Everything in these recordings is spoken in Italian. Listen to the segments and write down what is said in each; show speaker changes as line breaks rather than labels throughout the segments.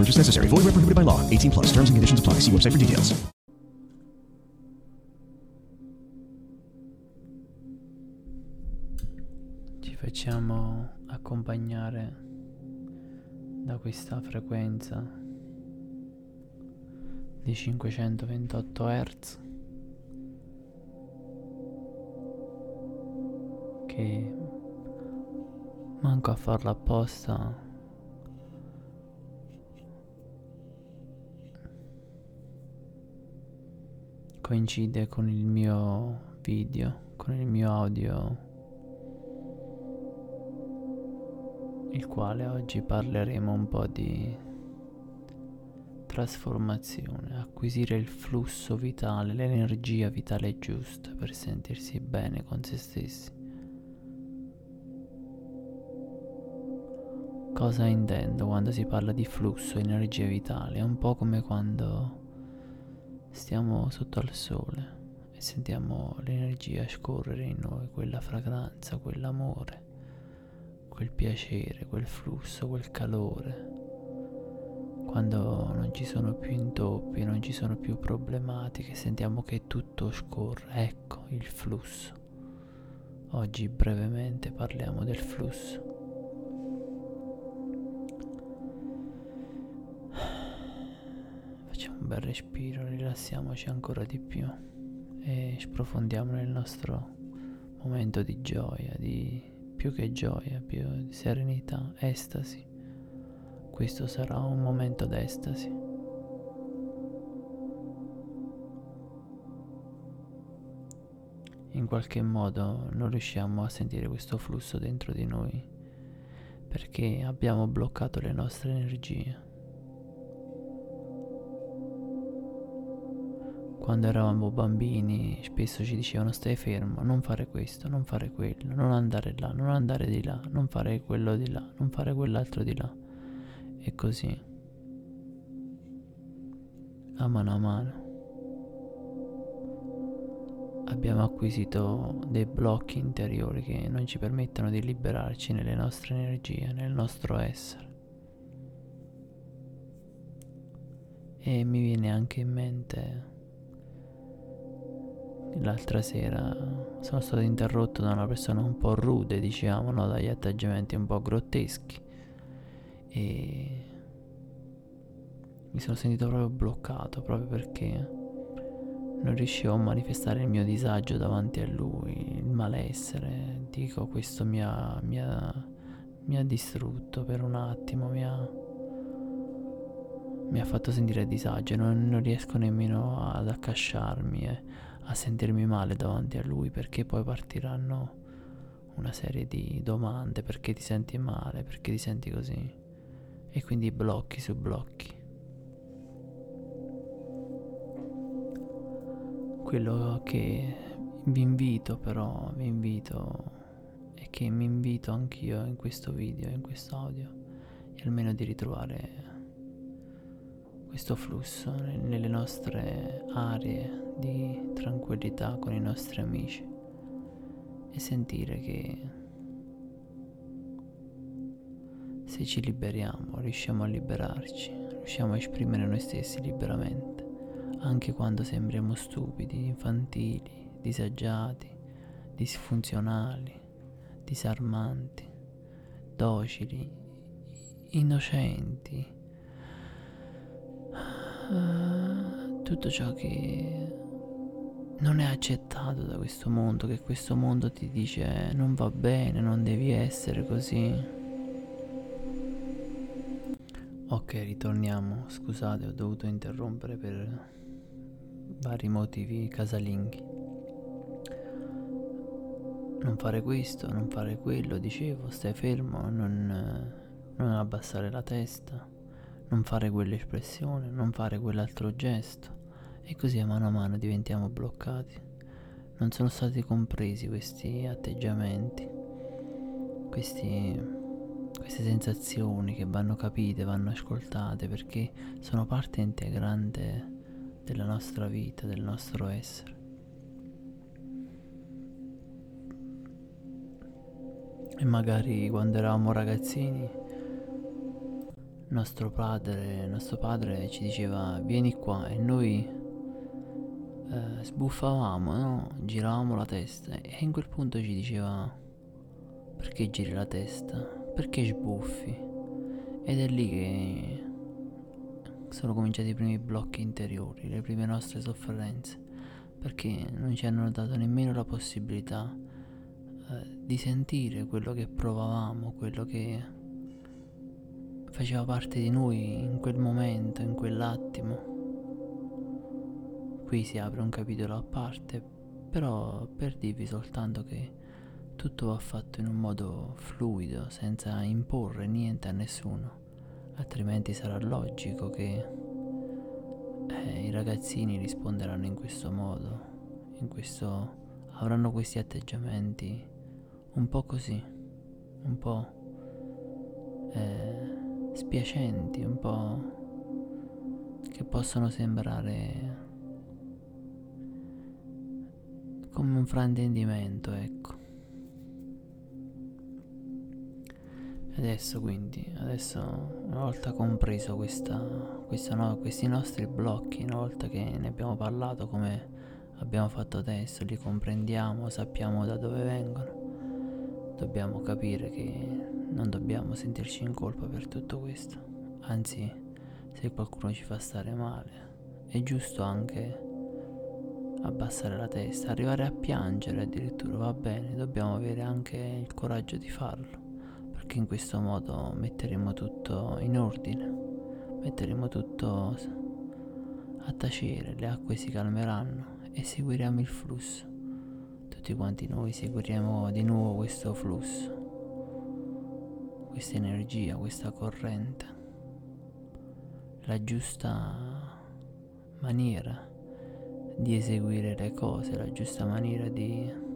Purchase necessary. Void where prohibited by law. 18 plus. Terms and conditions apply. See website for details.
Ci facciamo accompagnare da questa frequenza di 528 Hz che manco a farlo apposta coincide con il mio video, con il mio audio il quale oggi parleremo un po' di trasformazione, acquisire il flusso vitale, l'energia vitale giusta per sentirsi bene con se stessi. Cosa intendo quando si parla di flusso, energia vitale? È un po' come quando stiamo sotto al sole e sentiamo l'energia scorrere in noi, quella fragranza, quell'amore quel piacere, quel flusso, quel calore. Quando non ci sono più intoppi, non ci sono più problematiche, sentiamo che tutto scorre. Ecco il flusso. Oggi brevemente parliamo del flusso. Bel respiro, rilassiamoci ancora di più e sprofondiamo nel nostro momento di gioia, di più che gioia, più di serenità, estasi. Questo sarà un momento d'estasi. In qualche modo non riusciamo a sentire questo flusso dentro di noi perché abbiamo bloccato le nostre energie. Quando eravamo bambini spesso ci dicevano stai fermo, non fare questo, non fare quello, non andare là, non andare di là, non fare quello di là, non fare quell'altro di là. E così. A mano a mano. Abbiamo acquisito dei blocchi interiori che non ci permettono di liberarci nelle nostre energie, nel nostro essere. E mi viene anche in mente l'altra sera sono stato interrotto da una persona un po' rude, diciamo, no? dagli atteggiamenti un po' grotteschi e mi sono sentito proprio bloccato proprio perché non riuscivo a manifestare il mio disagio davanti a lui, il malessere. Dico, questo mi ha, mi ha, mi ha distrutto per un attimo, mi ha, mi ha fatto sentire disagio, non, non riesco nemmeno ad accasciarmi. Eh a sentirmi male davanti a lui perché poi partiranno una serie di domande perché ti senti male, perché ti senti così e quindi blocchi su blocchi. Quello che vi invito però, vi invito e che mi invito anch'io in questo video, in questo audio, è almeno di ritrovare questo flusso nelle nostre aree di tranquillità con i nostri amici e sentire che se ci liberiamo riusciamo a liberarci, riusciamo a esprimere noi stessi liberamente, anche quando sembriamo stupidi, infantili, disagiati, disfunzionali, disarmanti, docili, innocenti. Uh, tutto ciò che non è accettato da questo mondo, che questo mondo ti dice non va bene, non devi essere così. Ok, ritorniamo. Scusate, ho dovuto interrompere per vari motivi casalinghi. Non fare questo, non fare quello, dicevo, stai fermo, non, non abbassare la testa, non fare quell'espressione, non fare quell'altro gesto E così mano a mano diventiamo bloccati. Non sono stati compresi questi atteggiamenti, questi, queste sensazioni che vanno capite, vanno ascoltate perché sono parte integrante della nostra vita, del nostro essere. E magari quando eravamo ragazzini, nostro padre, nostro padre ci diceva vieni qua e noi eh, sbuffavamo, no? giravamo la testa e in quel punto ci diceva perché giri la testa, perché sbuffi ed è lì che sono cominciati i primi blocchi interiori, le prime nostre sofferenze, perché non ci hanno dato nemmeno la possibilità eh, di sentire quello che provavamo, quello che faceva parte di noi in quel momento, in quell'attimo. Qui si apre un capitolo a parte, però per dirvi soltanto che tutto va fatto in un modo fluido, senza imporre niente a nessuno, altrimenti sarà logico che eh, i ragazzini risponderanno in questo modo, in questo avranno questi atteggiamenti un po' così, un po' eh, spiacenti, un po' che possono sembrare come un fraintendimento, ecco. Adesso quindi, adesso una volta compreso questa, questa no, questi nostri blocchi, una volta che ne abbiamo parlato come abbiamo fatto adesso, li comprendiamo, sappiamo da dove vengono dobbiamo capire che dobbiamo sentirci in colpa per tutto questo. Anzi, se qualcuno ci fa stare male, è giusto anche abbassare la testa, arrivare a piangere addirittura, va bene, dobbiamo avere anche il coraggio di farlo, perché in questo modo metteremo tutto in ordine, metteremo tutto a tacere, le acque si calmeranno e seguiremo il flusso tutti quanti noi seguiremo di nuovo questo flusso, questa energia, questa corrente, la giusta maniera di eseguire le cose, la giusta maniera di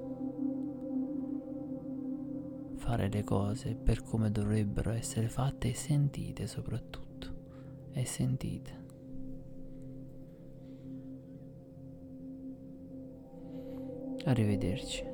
fare le cose per come dovrebbero essere fatte e sentite soprattutto, e sentite. Arrivederci.